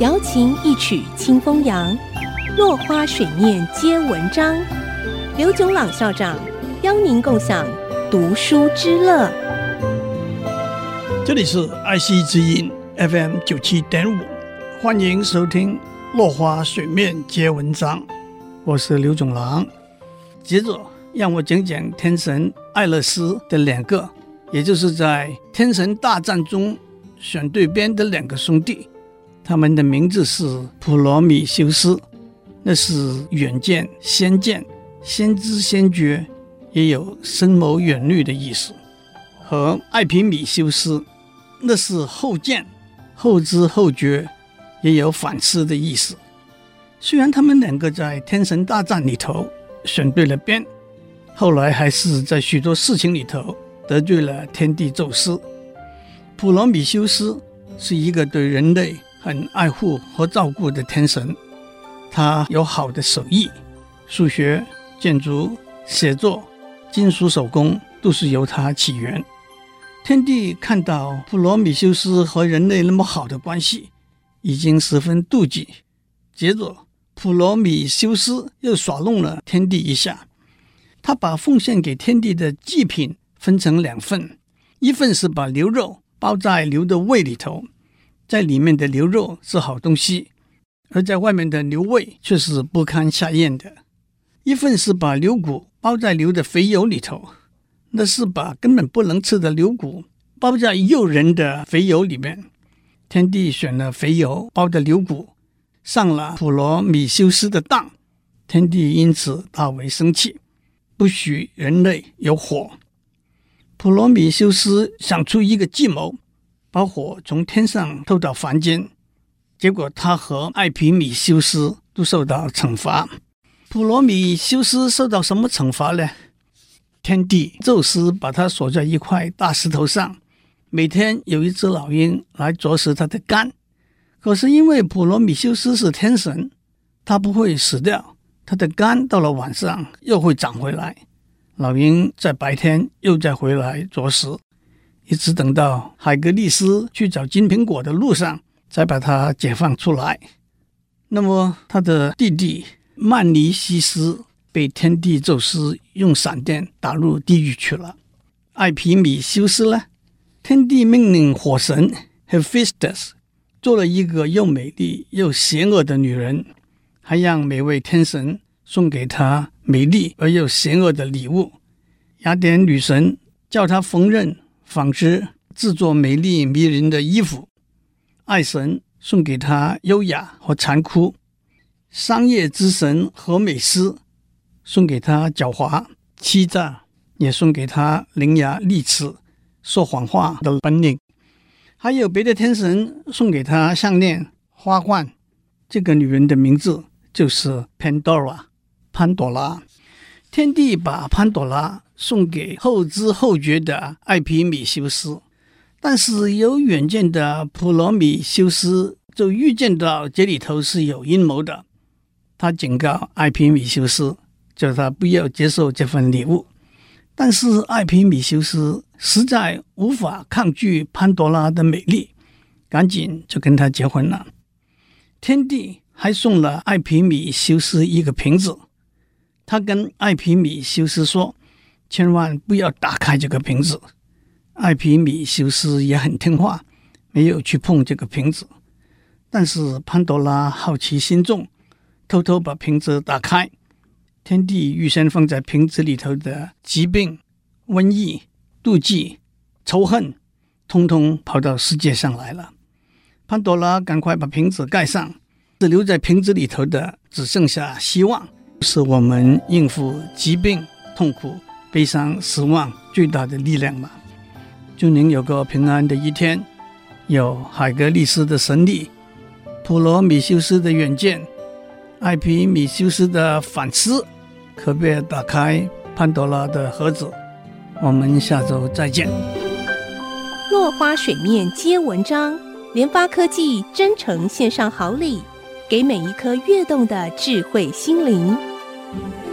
瑶琴一曲清风扬，落花水面皆文章。刘炯朗校长邀您共享读书之乐。这里是爱惜之音 FM 九七点五，欢迎收听《落花水面皆文章》，我是刘炯朗。接着，让我讲讲天神爱乐斯的两个，也就是在天神大战中选对边的两个兄弟，他们的名字是普罗米修斯，那是远见先见、先知先觉，也有深谋远虑的意思；和艾皮米修斯，那是后见后知后觉，也有反思的意思。虽然他们两个在天神大战里头选对了边。后来还是在许多事情里头得罪了天帝宙斯。普罗米修斯是一个对人类很爱护和照顾的天神，他有好的手艺，数学、建筑、写作、金属手工都是由他起源。天帝看到普罗米修斯和人类那么好的关系，已经十分妒忌。接着，普罗米修斯又耍弄了天帝一下。他把奉献给天帝的祭品分成两份，一份是把牛肉包在牛的胃里头，在里面的牛肉是好东西，而在外面的牛胃却是不堪下咽的；一份是把牛骨包在牛的肥油里头，那是把根本不能吃的牛骨包在诱人的肥油里面。天帝选了肥油包的牛骨，上了普罗米修斯的当，天帝因此大为生气。不许人类有火。普罗米修斯想出一个计谋，把火从天上偷到凡间，结果他和艾皮米修斯都受到惩罚。普罗米修斯受到什么惩罚呢？天帝宙斯把他锁在一块大石头上，每天有一只老鹰来啄食他的肝。可是因为普罗米修斯是天神，他不会死掉。他的肝到了晚上又会长回来，老鹰在白天又再回来啄食，一直等到海格力斯去找金苹果的路上，才把它解放出来。那么他的弟弟曼尼西斯被天帝宙斯用闪电打入地狱去了。艾皮米修斯呢？天帝命令火神 Hephaestus 做了一个又美丽又邪恶的女人。还让每位天神送给他美丽而又邪恶的礼物。雅典女神叫他缝纫、纺织、制作美丽迷人的衣服。爱神送给他优雅和残酷。商业之神荷美斯送给他狡猾、欺诈，也送给他伶牙俐齿、说谎话的本领。还有别的天神送给他项链、花冠。这个女人的名字。就是 Pandora，潘朵拉。天帝把潘朵拉送给后知后觉的艾皮米修斯，但是有远见的普罗米修斯就预见到这里头是有阴谋的。他警告艾皮米修斯，叫他不要接受这份礼物。但是艾皮米修斯实在无法抗拒潘多拉的美丽，赶紧就跟他结婚了。天帝。还送了艾皮米修斯一个瓶子，他跟艾皮米修斯说：“千万不要打开这个瓶子。”艾皮米修斯也很听话，没有去碰这个瓶子。但是潘多拉好奇心重，偷偷把瓶子打开。天帝预先放在瓶子里头的疾病、瘟疫、妒忌、仇恨，通通跑到世界上来了。潘多拉赶快把瓶子盖上。只留在瓶子里头的，只剩下希望，是我们应付疾病、痛苦、悲伤、失望最大的力量嘛。祝您有个平安的一天，有海格力斯的神力，普罗米修斯的远见，艾皮米修斯的反思，可别打开潘多拉的盒子。我们下周再见。落花水面皆文章，联发科技真诚献上好礼。给每一颗跃动的智慧心灵。Thank you.